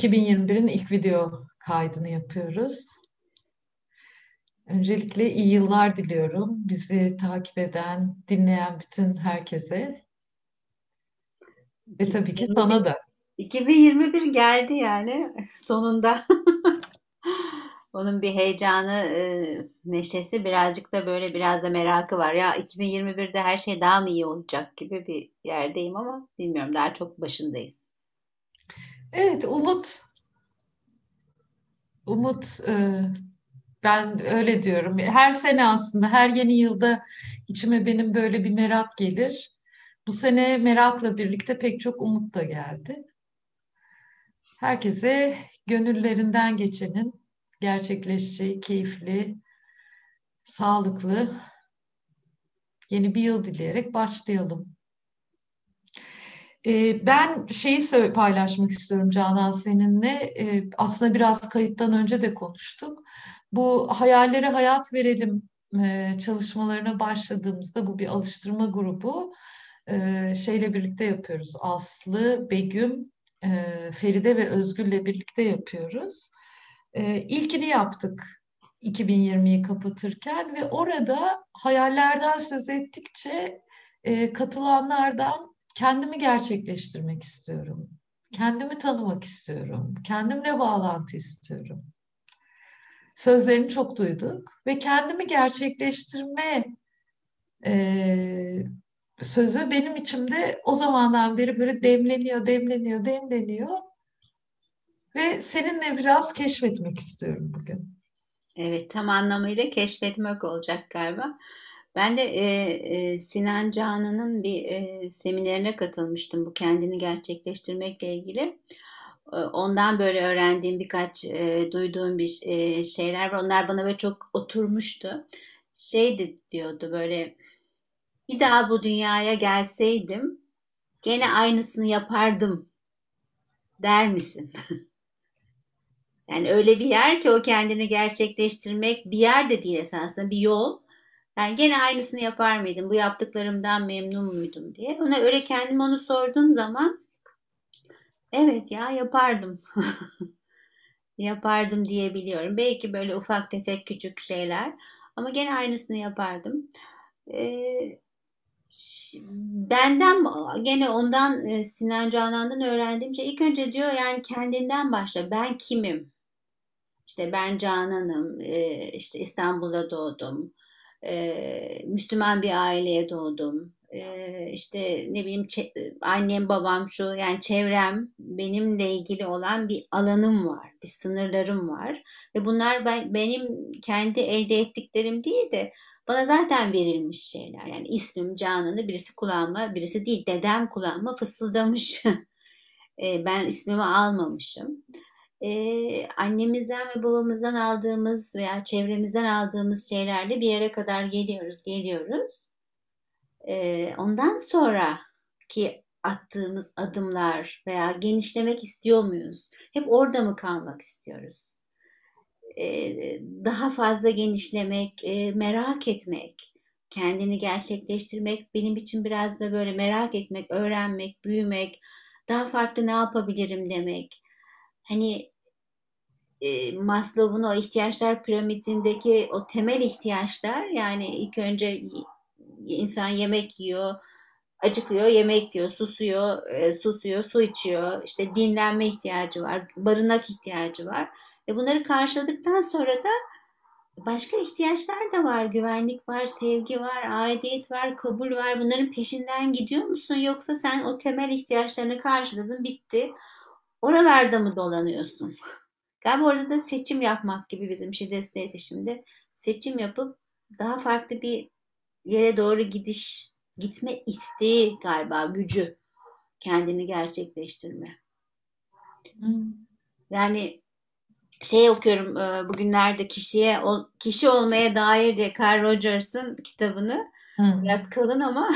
2021'in ilk video kaydını yapıyoruz. Öncelikle iyi yıllar diliyorum. Bizi takip eden, dinleyen bütün herkese. Ve tabii ki sana da. 2021 geldi yani sonunda. Onun bir heyecanı, e, neşesi birazcık da böyle biraz da merakı var. Ya 2021'de her şey daha mı iyi olacak gibi bir yerdeyim ama bilmiyorum daha çok başındayız. Evet, umut. Umut, e, ben öyle diyorum. Her sene aslında, her yeni yılda içime benim böyle bir merak gelir. Bu sene merakla birlikte pek çok umut da geldi. Herkese gönüllerinden geçenin gerçekleşeceği keyifli, sağlıklı yeni bir yıl dileyerek başlayalım. Ben şeyi paylaşmak istiyorum Canan seninle. Aslında biraz kayıttan önce de konuştuk. Bu hayallere hayat verelim çalışmalarına başladığımızda bu bir alıştırma grubu. Şeyle birlikte yapıyoruz. Aslı, Begüm, Feride ve Özgür'le birlikte yapıyoruz. İlkini yaptık 2020'yi kapatırken ve orada hayallerden söz ettikçe katılanlardan kendimi gerçekleştirmek istiyorum. Kendimi tanımak istiyorum. Kendimle bağlantı istiyorum. Sözlerini çok duyduk ve kendimi gerçekleştirme e, sözü benim içimde o zamandan beri böyle demleniyor, demleniyor, demleniyor ve seninle biraz keşfetmek istiyorum bugün. Evet, tam anlamıyla keşfetmek olacak galiba. Ben de e, e, Sinan Canan'ın bir e, seminerine katılmıştım bu kendini gerçekleştirmekle ilgili. E, ondan böyle öğrendiğim birkaç e, duyduğum bir e, şeyler var. Onlar bana böyle çok oturmuştu. Şeydi diyordu böyle bir daha bu dünyaya gelseydim gene aynısını yapardım der misin? yani öyle bir yer ki o kendini gerçekleştirmek bir yer de değil esasında bir yol. Yani gene aynısını yapar mıydım? Bu yaptıklarımdan memnun muydum diye. Ona öyle kendim onu sorduğum zaman evet ya yapardım. yapardım diyebiliyorum. Belki böyle ufak tefek küçük şeyler ama gene aynısını yapardım. Ee, benden gene ondan e, Sinan Canan'dan öğrendiğim şey ilk önce diyor yani kendinden başla. Ben kimim? İşte ben Canan'ım. E, işte İstanbul'da doğdum. E, Müslüman bir aileye doğdum. İşte ne bileyim annem babam şu yani çevrem benimle ilgili olan bir alanım var. Bir sınırlarım var. Ve bunlar ben, benim kendi elde ettiklerim değil de bana zaten verilmiş şeyler. Yani ismim Canan'ı birisi kulağıma, birisi değil dedem kulağıma fısıldamış. E, ben ismimi almamışım. Ee, annemizden ve babamızdan aldığımız veya çevremizden aldığımız şeylerle bir yere kadar geliyoruz, geliyoruz. Ee, ondan sonra ki attığımız adımlar veya genişlemek istiyor muyuz? Hep orada mı kalmak istiyoruz? daha fazla genişlemek, merak etmek, kendini gerçekleştirmek benim için biraz da böyle merak etmek, öğrenmek, büyümek, daha farklı ne yapabilirim demek. Hani Maslow'un o ihtiyaçlar piramidindeki o temel ihtiyaçlar yani ilk önce insan yemek yiyor, acıkıyor, yemek yiyor, susuyor, susuyor, su içiyor, işte dinlenme ihtiyacı var, barınak ihtiyacı var. Ve bunları karşıladıktan sonra da başka ihtiyaçlar da var. Güvenlik var, sevgi var, aidiyet var, kabul var. Bunların peşinden gidiyor musun? Yoksa sen o temel ihtiyaçlarını karşıladın, bitti. Oralarda mı dolanıyorsun? Galiba orada da seçim yapmak gibi bizim şiddetli şimdi Seçim yapıp daha farklı bir yere doğru gidiş, gitme isteği galiba, gücü. Kendini gerçekleştirme. Hmm. Yani şey okuyorum e, bugünlerde kişiye kişi olmaya dair diye Carl Rogers'ın kitabını. Hmm. Biraz kalın ama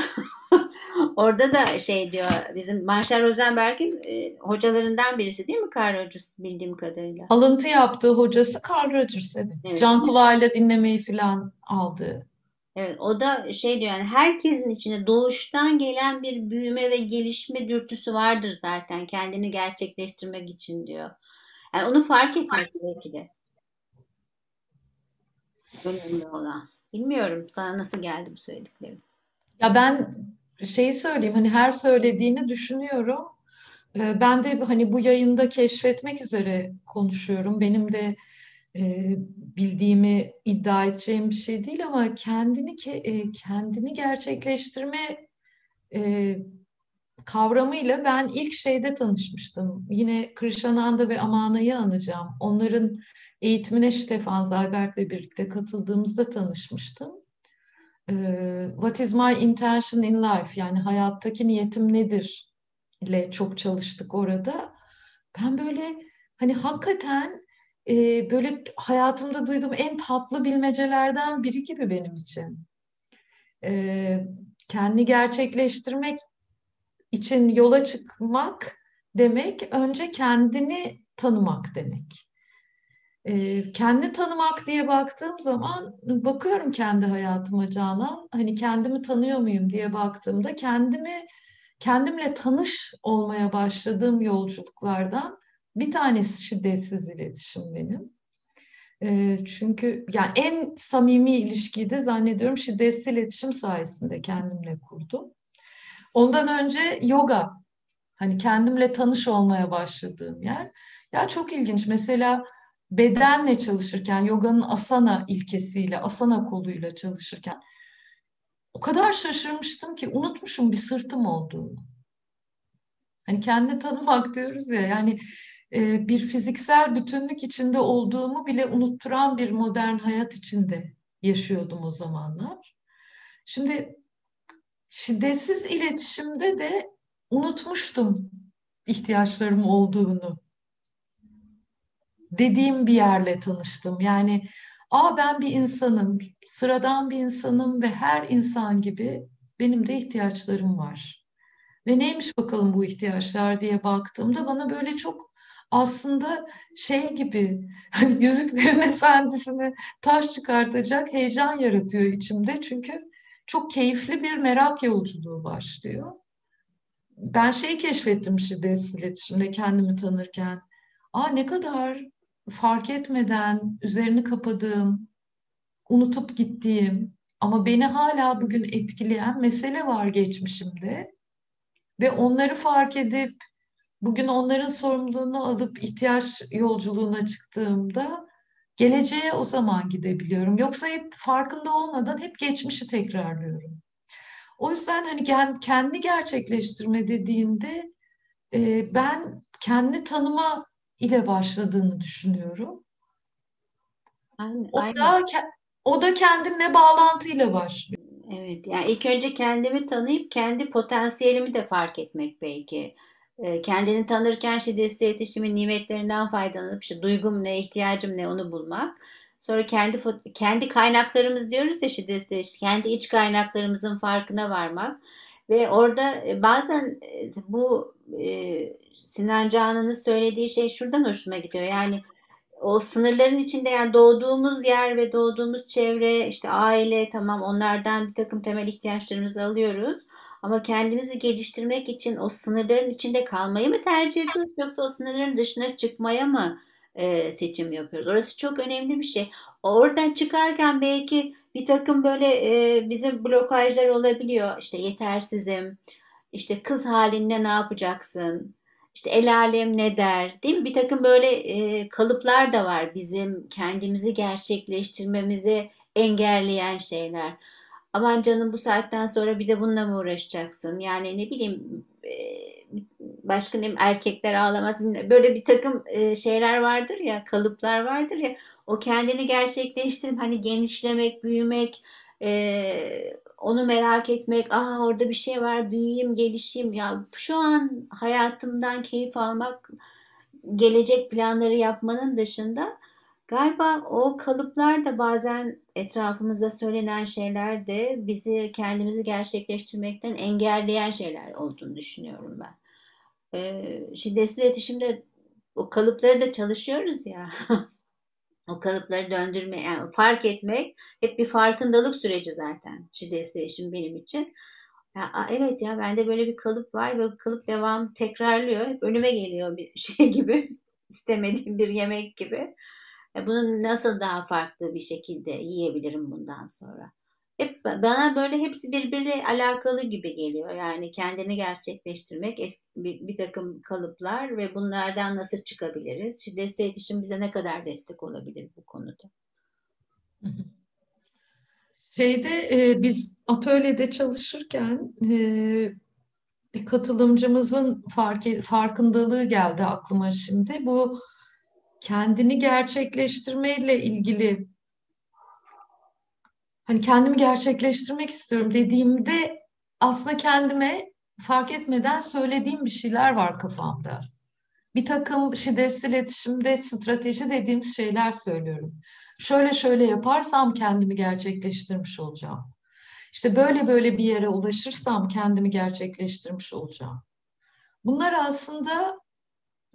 orada da şey diyor bizim Marshall Rosenberg'in e, hocalarından birisi değil mi Carl Rogers bildiğim kadarıyla? Alıntı yaptığı hocası Carl Rogers evet. evet. Can kulağıyla dinlemeyi falan aldı. Evet o da şey diyor yani herkesin içinde doğuştan gelen bir büyüme ve gelişme dürtüsü vardır zaten kendini gerçekleştirmek için diyor. Yani onu fark etmek de. Önemli olan. Bilmiyorum sana nasıl geldi bu söylediklerim. Ya ben şeyi söyleyeyim hani her söylediğini düşünüyorum. Ee, ben de hani bu yayında keşfetmek üzere konuşuyorum. Benim de e, bildiğimi iddia edeceğim bir şey değil ama kendini e, kendini gerçekleştirme e, kavramıyla ben ilk şeyde tanışmıştım. Yine Krishnananda ve Amana'yı anacağım. Onların eğitimine Stefan Zalbert'le birlikte katıldığımızda tanışmıştım. What is my intention in life? Yani hayattaki niyetim nedir? ile çok çalıştık orada. Ben böyle hani hakikaten e, böyle hayatımda duyduğum en tatlı bilmecelerden biri gibi benim için. E, kendi gerçekleştirmek için yola çıkmak demek önce kendini tanımak demek. E, kendi tanımak diye baktığım zaman bakıyorum kendi hayatıma Canan. Hani kendimi tanıyor muyum diye baktığımda kendimi kendimle tanış olmaya başladığım yolculuklardan bir tanesi şiddetsiz iletişim benim. E, çünkü yani en samimi ilişkiyi de zannediyorum şiddetsiz iletişim sayesinde kendimle kurdum. Ondan önce yoga. Hani kendimle tanış olmaya başladığım yer. Ya çok ilginç. Mesela bedenle çalışırken, yoganın asana ilkesiyle, asana koluyla çalışırken o kadar şaşırmıştım ki unutmuşum bir sırtım olduğunu. Hani kendi tanımak diyoruz ya yani e, bir fiziksel bütünlük içinde olduğumu bile unutturan bir modern hayat içinde yaşıyordum o zamanlar. Şimdi şiddetsiz iletişimde de unutmuştum ihtiyaçlarım olduğunu. Dediğim bir yerle tanıştım. Yani Aa ben bir insanım, sıradan bir insanım ve her insan gibi benim de ihtiyaçlarım var. Ve neymiş bakalım bu ihtiyaçlar diye baktığımda bana böyle çok aslında şey gibi hani Yüzüklerin Efendisi'ni taş çıkartacak heyecan yaratıyor içimde. Çünkü çok keyifli bir merak yolculuğu başlıyor. Ben şey keşfettim şiddetsiz iletişimde kendimi tanırken. Aa ne kadar fark etmeden üzerini kapadığım, unutup gittiğim ama beni hala bugün etkileyen mesele var geçmişimde. Ve onları fark edip bugün onların sorumluluğunu alıp ihtiyaç yolculuğuna çıktığımda geleceğe o zaman gidebiliyorum. Yoksa hep farkında olmadan hep geçmişi tekrarlıyorum. O yüzden hani kendi gerçekleştirme dediğinde e, ben kendi tanıma ile başladığını düşünüyorum. Aynen, o aynen. da o da kendinle bağlantıyla başlıyor. Evet, yani ilk önce kendimi tanıyıp kendi potansiyelimi de fark etmek belki. Ee, kendini tanırken şiddetsiz iletişimin nimetlerinden faydalanıp işte duygum ne, ihtiyacım ne onu bulmak. Sonra kendi kendi kaynaklarımız diyoruz ya şiddetsiz kendi iç kaynaklarımızın farkına varmak. Ve orada e, bazen e, bu e, Sinan Canan'ın söylediği şey şuradan hoşuma gidiyor. Yani o sınırların içinde yani doğduğumuz yer ve doğduğumuz çevre işte aile tamam onlardan bir takım temel ihtiyaçlarımızı alıyoruz. Ama kendimizi geliştirmek için o sınırların içinde kalmayı mı tercih ediyoruz yoksa o sınırların dışına çıkmaya mı e, seçim yapıyoruz? Orası çok önemli bir şey. Oradan çıkarken belki bir takım böyle e, bizim blokajlar olabiliyor. İşte yetersizim, işte kız halinde ne yapacaksın, işte el alem ne der değil mi? Bir takım böyle e, kalıplar da var bizim kendimizi gerçekleştirmemizi engelleyen şeyler. Aman canım bu saatten sonra bir de bununla mı uğraşacaksın? Yani ne bileyim e, başka ne erkekler ağlamaz. Böyle bir takım e, şeyler vardır ya kalıplar vardır ya. O kendini gerçekleştirip hani genişlemek büyümek e, onu merak etmek. Aa orada bir şey var büyüyeyim gelişeyim. Ya şu an hayatımdan keyif almak gelecek planları yapmanın dışında galiba o kalıplar da bazen etrafımızda söylenen şeyler de bizi kendimizi gerçekleştirmekten engelleyen şeyler olduğunu düşünüyorum ben e, şiddetsiz iletişimde o kalıpları da çalışıyoruz ya. o kalıpları döndürme, yani fark etmek hep bir farkındalık süreci zaten şiddetsiz iletişim benim için. Ya, evet ya bende böyle bir kalıp var ve kalıp devam tekrarlıyor. Hep önüme geliyor bir şey gibi. istemediğim bir yemek gibi. E, bunu nasıl daha farklı bir şekilde yiyebilirim bundan sonra? Hep bana böyle hepsi birbiriyle alakalı gibi geliyor. Yani kendini gerçekleştirmek, bir, bir takım kalıplar ve bunlardan nasıl çıkabiliriz? Şiddetli iletişim bize ne kadar destek olabilir bu konuda? Şeyde e, biz atölyede çalışırken e, bir katılımcımızın fark, farkındalığı geldi aklıma şimdi. Bu kendini gerçekleştirmeyle ilgili hani kendimi gerçekleştirmek istiyorum dediğimde aslında kendime fark etmeden söylediğim bir şeyler var kafamda. Bir takım şiddetsiz iletişimde strateji dediğimiz şeyler söylüyorum. Şöyle şöyle yaparsam kendimi gerçekleştirmiş olacağım. İşte böyle böyle bir yere ulaşırsam kendimi gerçekleştirmiş olacağım. Bunlar aslında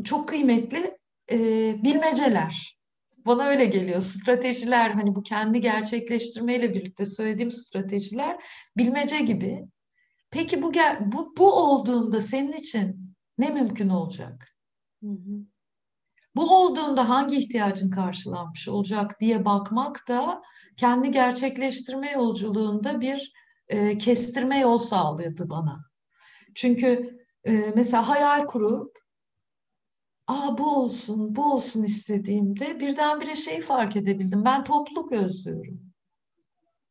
çok kıymetli e, bilmeceler. Bana öyle geliyor. Stratejiler hani bu kendi gerçekleştirmeyle birlikte söylediğim stratejiler bilmece gibi. Peki bu bu bu olduğunda senin için ne mümkün olacak? Hı hı. Bu olduğunda hangi ihtiyacın karşılanmış olacak diye bakmak da kendi gerçekleştirme yolculuğunda bir e, kestirme yol sağlıyordu bana. Çünkü e, mesela hayal kurup Aa bu olsun, bu olsun istediğimde birdenbire şeyi fark edebildim. Ben topluluk özlüyorum.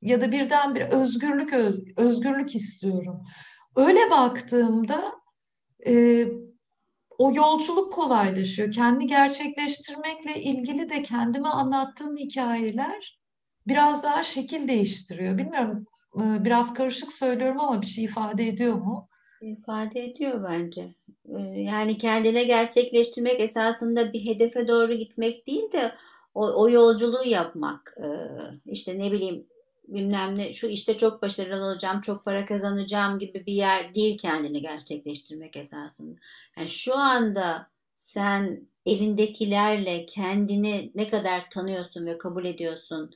Ya da birdenbire özgürlük özgürlük istiyorum. Öyle baktığımda e, o yolculuk kolaylaşıyor. Kendi gerçekleştirmekle ilgili de kendime anlattığım hikayeler biraz daha şekil değiştiriyor. Bilmiyorum e, biraz karışık söylüyorum ama bir şey ifade ediyor mu? İfade ediyor bence. Yani kendine gerçekleştirmek esasında bir hedefe doğru gitmek değil de o, o yolculuğu yapmak. E, işte ne bileyim bilmem ne şu işte çok başarılı olacağım, çok para kazanacağım gibi bir yer değil kendini gerçekleştirmek esasında. Yani şu anda sen elindekilerle kendini ne kadar tanıyorsun ve kabul ediyorsun,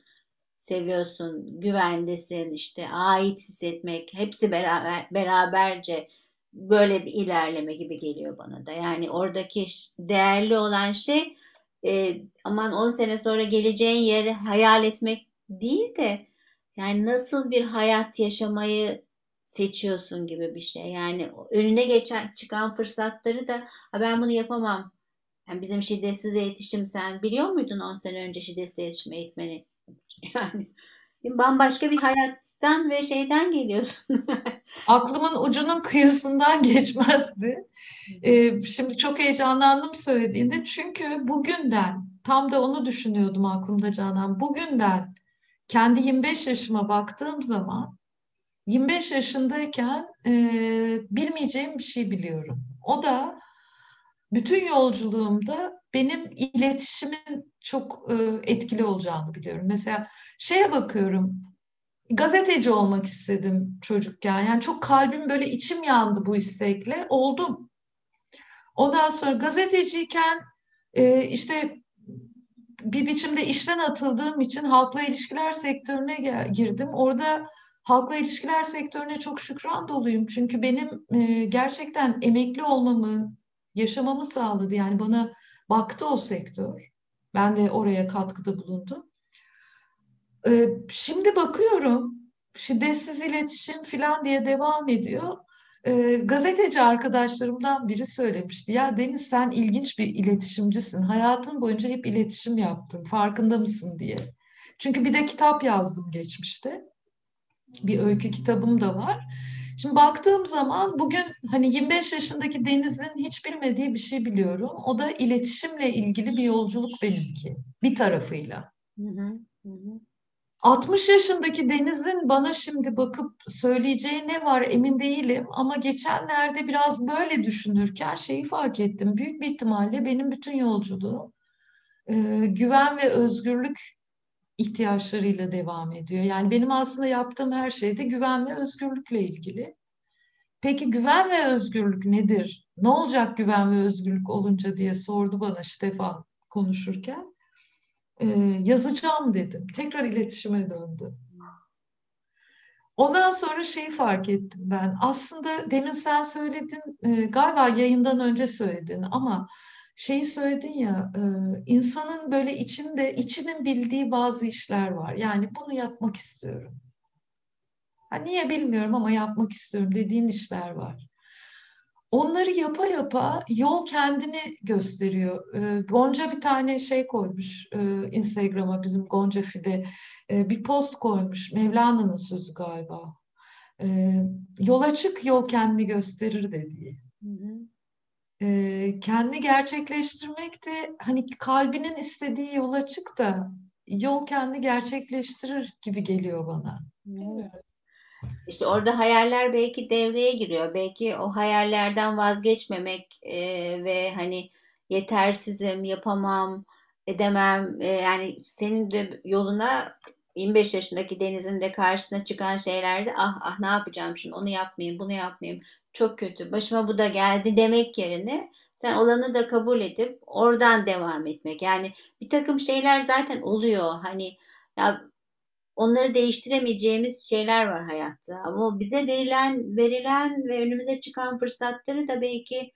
seviyorsun, güvendesin, işte ait hissetmek, hepsi beraber beraberce böyle bir ilerleme gibi geliyor bana da. Yani oradaki değerli olan şey e, aman 10 sene sonra geleceğin yeri hayal etmek değil de yani nasıl bir hayat yaşamayı seçiyorsun gibi bir şey. Yani önüne geçen çıkan fırsatları da ben bunu yapamam. Yani bizim şiddetsiz eğitim sen biliyor muydun 10 sene önce şiddetsiz iletişim eğitmeni? Yani bambaşka bir hayattan ve şeyden geliyorsun. Aklımın ucunun kıyısından geçmezdi. Ee, şimdi çok heyecanlandım söylediğinde çünkü bugünden tam da onu düşünüyordum aklımda Canan. Bugünden kendi 25 yaşıma baktığım zaman 25 yaşındayken e, bilmeyeceğim bir şey biliyorum. O da bütün yolculuğumda benim iletişimin çok e, etkili olacağını biliyorum. Mesela şeye bakıyorum, gazeteci olmak istedim çocukken. Yani çok kalbim böyle içim yandı bu istekle. Oldum. Ondan sonra gazeteciyken e, işte bir biçimde işten atıldığım için halkla ilişkiler sektörüne girdim. Orada halkla ilişkiler sektörüne çok şükran doluyum. Çünkü benim e, gerçekten emekli olmamı, yaşamamı sağladı. Yani bana baktı o sektör. Ben de oraya katkıda bulundum. E, şimdi bakıyorum şiddetsiz iletişim falan diye devam ediyor. E, gazeteci arkadaşlarımdan biri söylemişti. Ya Deniz sen ilginç bir iletişimcisin. Hayatın boyunca hep iletişim yaptın. Farkında mısın diye. Çünkü bir de kitap yazdım geçmişte. Bir öykü kitabım da var. Şimdi baktığım zaman bugün hani 25 yaşındaki Deniz'in hiç bilmediği bir şey biliyorum. O da iletişimle ilgili bir yolculuk benimki. Bir tarafıyla. Hı hı, hı. 60 yaşındaki Deniz'in bana şimdi bakıp söyleyeceği ne var emin değilim ama geçenlerde biraz böyle düşünürken şeyi fark ettim. Büyük bir ihtimalle benim bütün yolculuğum e, güven ve özgürlük ihtiyaçlarıyla devam ediyor. Yani benim aslında yaptığım her şey de güven ve özgürlükle ilgili. Peki güven ve özgürlük nedir? Ne olacak güven ve özgürlük olunca diye sordu bana Stefan konuşurken e, yazacağım dedim. Tekrar iletişime döndüm. Ondan sonra şeyi fark ettim ben. Aslında demin sen söyledin, e, galiba yayından önce söyledin ama şeyi söyledin ya, e, insanın böyle içinde, içinin bildiği bazı işler var. Yani bunu yapmak istiyorum. Ha, niye bilmiyorum ama yapmak istiyorum dediğin işler var. Onları yapa yapa yol kendini gösteriyor. E, Gonca bir tane şey koymuş e, Instagram'a bizim Gonca Fide bir post koymuş. Mevlana'nın sözü galiba. Yola çık yol kendini gösterir dediği. Hı hı. E, kendini gerçekleştirmek de hani kalbinin istediği yola çık da yol kendi gerçekleştirir gibi geliyor bana. Evet. İşte orada hayaller belki devreye giriyor. Belki o hayallerden vazgeçmemek e, ve hani yetersizim, yapamam, edemem. E, yani senin de yoluna 25 yaşındaki denizin de karşısına çıkan şeylerde ah ah ne yapacağım şimdi onu yapmayayım, bunu yapmayayım. Çok kötü. Başıma bu da geldi demek yerine sen olanı da kabul edip oradan devam etmek. Yani bir takım şeyler zaten oluyor. Hani ya onları değiştiremeyeceğimiz şeyler var hayatta. Ama bize verilen verilen ve önümüze çıkan fırsatları da belki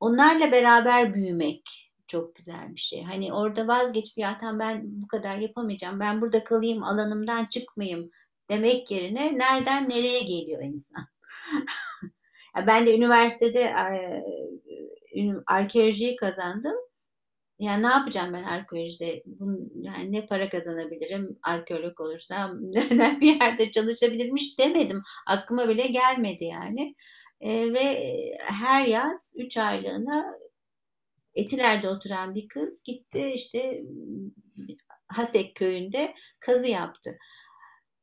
onlarla beraber büyümek çok güzel bir şey. Hani orada vazgeçip ya tamam ben bu kadar yapamayacağım. Ben burada kalayım, alanımdan çıkmayayım demek yerine nereden nereye geliyor insan. ben de üniversitede arkeolojiyi kazandım. Yani ne yapacağım ben arkeolojide? Bunun, yani ne para kazanabilirim arkeolog olursam? Neden bir yerde çalışabilirmiş demedim. Aklıma bile gelmedi yani. E, ve her yaz 3 aylığına Etiler'de oturan bir kız gitti işte Hasek köyünde kazı yaptı.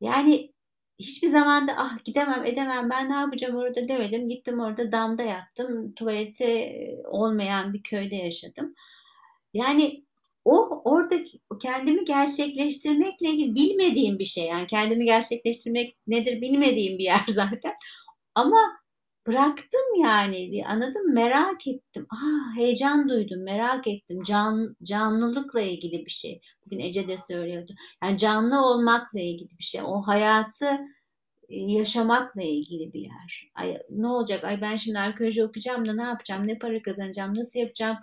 Yani hiçbir zamanda ah gidemem edemem ben ne yapacağım orada demedim. Gittim orada damda yattım. Tuvaleti olmayan bir köyde yaşadım. Yani o orada kendimi gerçekleştirmekle ilgili bilmediğim bir şey. Yani kendimi gerçekleştirmek nedir bilmediğim bir yer zaten. Ama bıraktım yani bir anladım merak ettim. Ah heyecan duydum, merak ettim. Can canlılıkla ilgili bir şey. Bugün Ece de söylüyordu. Yani canlı olmakla ilgili bir şey. O hayatı e, yaşamakla ilgili bir yer. Ay ne olacak? Ay ben şimdi arkeoloji okuyacağım da ne yapacağım? Ne para kazanacağım? Nasıl yapacağım?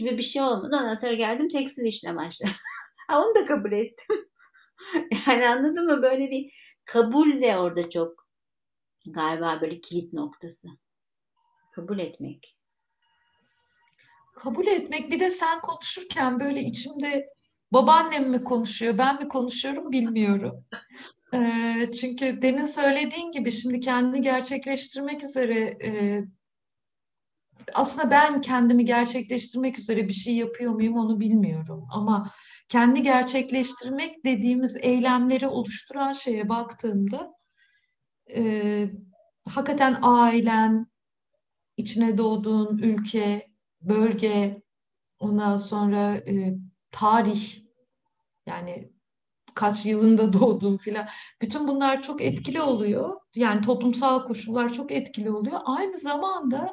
gibi bir şey olmadı. Ondan sonra geldim tekstil işine başladım. onu da kabul ettim. yani anladın mı? Böyle bir kabul de orada çok galiba böyle kilit noktası. Kabul etmek. Kabul etmek bir de sen konuşurken böyle içimde babaannem mi konuşuyor ben mi konuşuyorum bilmiyorum. E, çünkü demin söylediğin gibi şimdi kendini gerçekleştirmek üzere e, aslında ben kendimi gerçekleştirmek üzere bir şey yapıyor muyum onu bilmiyorum. Ama kendi gerçekleştirmek dediğimiz eylemleri oluşturan şeye baktığımda e, hakikaten ailen, içine doğduğun ülke, bölge, ondan sonra e, tarih, yani kaç yılında doğdun filan. Bütün bunlar çok etkili oluyor. Yani toplumsal koşullar çok etkili oluyor. Aynı zamanda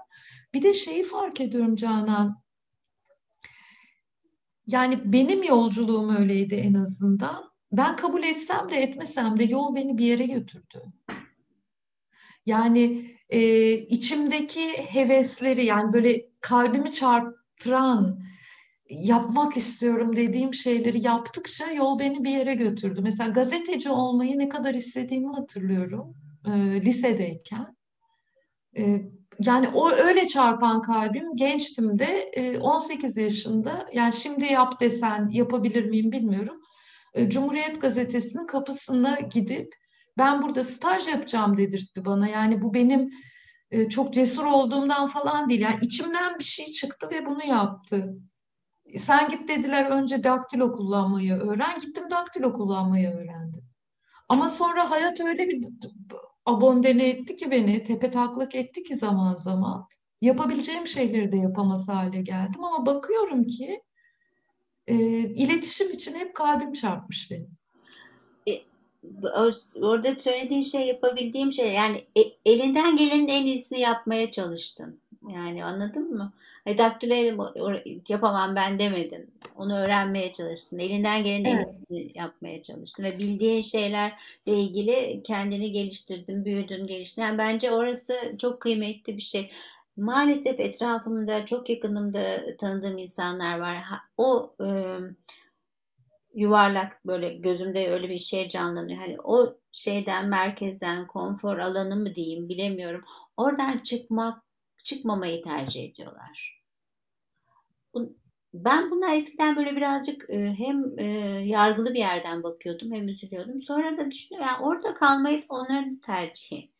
bir de şeyi fark ediyorum Canan. Yani benim yolculuğum öyleydi en azından. Ben kabul etsem de etmesem de yol beni bir yere götürdü. Yani e, içimdeki hevesleri yani böyle kalbimi çarptıran, yapmak istiyorum dediğim şeyleri yaptıkça yol beni bir yere götürdü. Mesela gazeteci olmayı ne kadar istediğimi hatırlıyorum e, lisedeyken. E, yani o öyle çarpan kalbim gençtim de 18 yaşında yani şimdi yap desen yapabilir miyim bilmiyorum. Cumhuriyet Gazetesi'nin kapısına gidip ben burada staj yapacağım dedirtti bana. Yani bu benim çok cesur olduğumdan falan değil. Yani içimden bir şey çıktı ve bunu yaptı. Sen git dediler önce daktilo kullanmayı öğren. Gittim daktilo kullanmayı öğrendim. Ama sonra hayat öyle bir abondene etti ki beni, tepe taklak etti ki zaman zaman. Yapabileceğim şeyleri de yapamaz hale geldim ama bakıyorum ki e, iletişim için hep kalbim çarpmış benim. E, orada söylediğin şey yapabildiğim şey yani e, elinden gelenin en iyisini yapmaya çalıştın. Yani anladın mı? Daktilo yapamam ben demedin. Onu öğrenmeye çalıştın. Elinden gelen evet. yapmaya çalıştın. Ve bildiğin şeylerle ilgili kendini geliştirdin, büyüdün, geliştirdin. Yani bence orası çok kıymetli bir şey. maalesef etrafımda çok yakınımda tanıdığım insanlar var. O e, yuvarlak böyle gözümde öyle bir şey canlanıyor. Hani o şeyden merkezden konfor alanı mı diyeyim bilemiyorum. Oradan çıkmak çıkmamayı tercih ediyorlar. Ben buna eskiden böyle birazcık e, hem e, yargılı bir yerden bakıyordum hem üzülüyordum. Sonra da düşünüyorum yani orada kalmayı onların tercihi.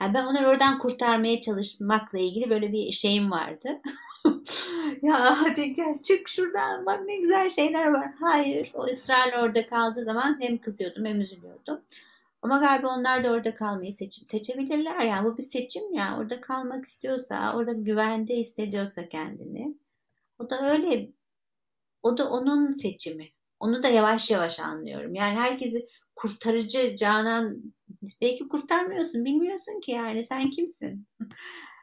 Yani ben onları oradan kurtarmaya çalışmakla ilgili böyle bir şeyim vardı. ya hadi gel çık şuradan bak ne güzel şeyler var. Hayır o ısrarla orada kaldığı zaman hem kızıyordum hem üzülüyordum. Ama galiba onlar da orada kalmayı seçim seçebilirler. Yani bu bir seçim ya. Orada kalmak istiyorsa, orada güvende hissediyorsa kendini. O da öyle. O da onun seçimi. Onu da yavaş yavaş anlıyorum. Yani herkesi kurtarıcı Canan belki kurtarmıyorsun. Bilmiyorsun ki yani sen kimsin?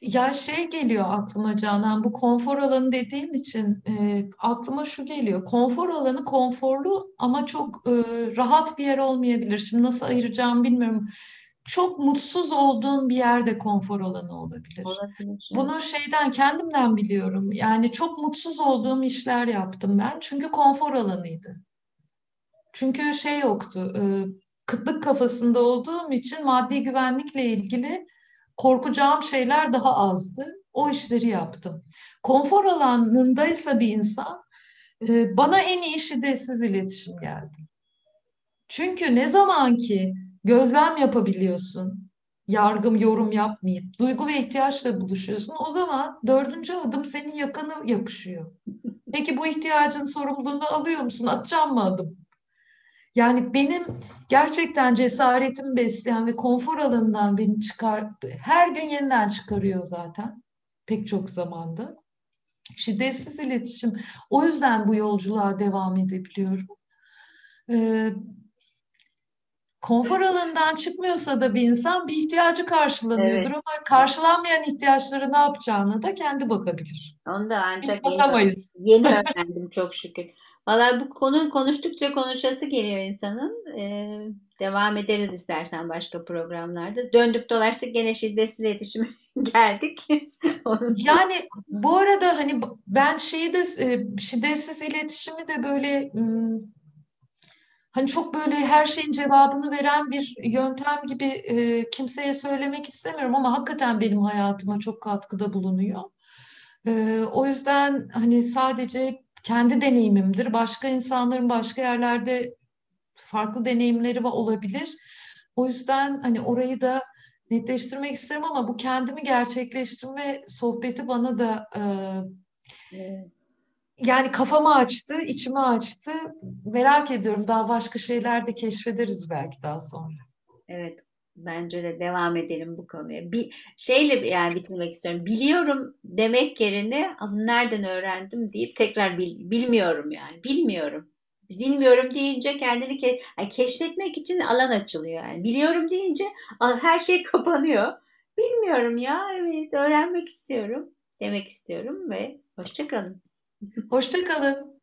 Ya şey geliyor aklıma Canan, bu konfor alanı dediğin için e, aklıma şu geliyor. Konfor alanı konforlu ama çok e, rahat bir yer olmayabilir. Şimdi nasıl ayıracağım bilmiyorum. Çok mutsuz olduğun bir yerde konfor alanı olabilir. olabilir. Bunu şeyden kendimden biliyorum. Yani çok mutsuz olduğum işler yaptım ben. Çünkü konfor alanıydı. Çünkü şey yoktu. E, kıtlık kafasında olduğum için maddi güvenlikle ilgili korkacağım şeyler daha azdı. O işleri yaptım. Konfor alanındaysa bir insan e, bana en iyi şiddetsiz iletişim geldi. Çünkü ne zaman ki gözlem yapabiliyorsun, yargım, yorum yapmayıp duygu ve ihtiyaçla buluşuyorsun, o zaman dördüncü adım senin yakanı yapışıyor. Peki bu ihtiyacın sorumluluğunu alıyor musun? Atacağım mı adım? Yani benim gerçekten cesaretimi besleyen ve konfor alanından beni çıkar, her gün yeniden çıkarıyor zaten pek çok zamanda. Şiddetsiz iletişim. O yüzden bu yolculuğa devam edebiliyorum. Ee, konfor alanından çıkmıyorsa da bir insan bir ihtiyacı karşılanıyordur evet. ama karşılanmayan ihtiyaçları ne yapacağına da kendi bakabilir. Onu da ancak yeni, yeni öğrendim çok şükür. Valla bu konu konuştukça konuşası geliyor insanın. Ee, devam ederiz istersen başka programlarda. Döndük dolaştık gene şiddetsiz iletişime geldik. yani bu arada hani ben şeyi de e, şiddetsiz iletişimi de böyle hani çok böyle her şeyin cevabını veren bir yöntem gibi e, kimseye söylemek istemiyorum ama hakikaten benim hayatıma çok katkıda bulunuyor. E, o yüzden hani sadece kendi deneyimimdir. Başka insanların başka yerlerde farklı deneyimleri olabilir. O yüzden hani orayı da netleştirmek isterim ama bu kendimi gerçekleştirme sohbeti bana da e, yani kafamı açtı, içimi açtı. Merak ediyorum daha başka şeyler de keşfederiz belki daha sonra. Evet, Bence de devam edelim bu konuya. Bir şeyle yani bitirmek istiyorum. Biliyorum demek yerine nereden öğrendim deyip tekrar bil, bilmiyorum yani. Bilmiyorum. Bilmiyorum deyince kendini ke yani keşfetmek için alan açılıyor yani. Biliyorum deyince her şey kapanıyor. Bilmiyorum ya evet öğrenmek istiyorum demek istiyorum ve hoşçakalın. Hoşçakalın.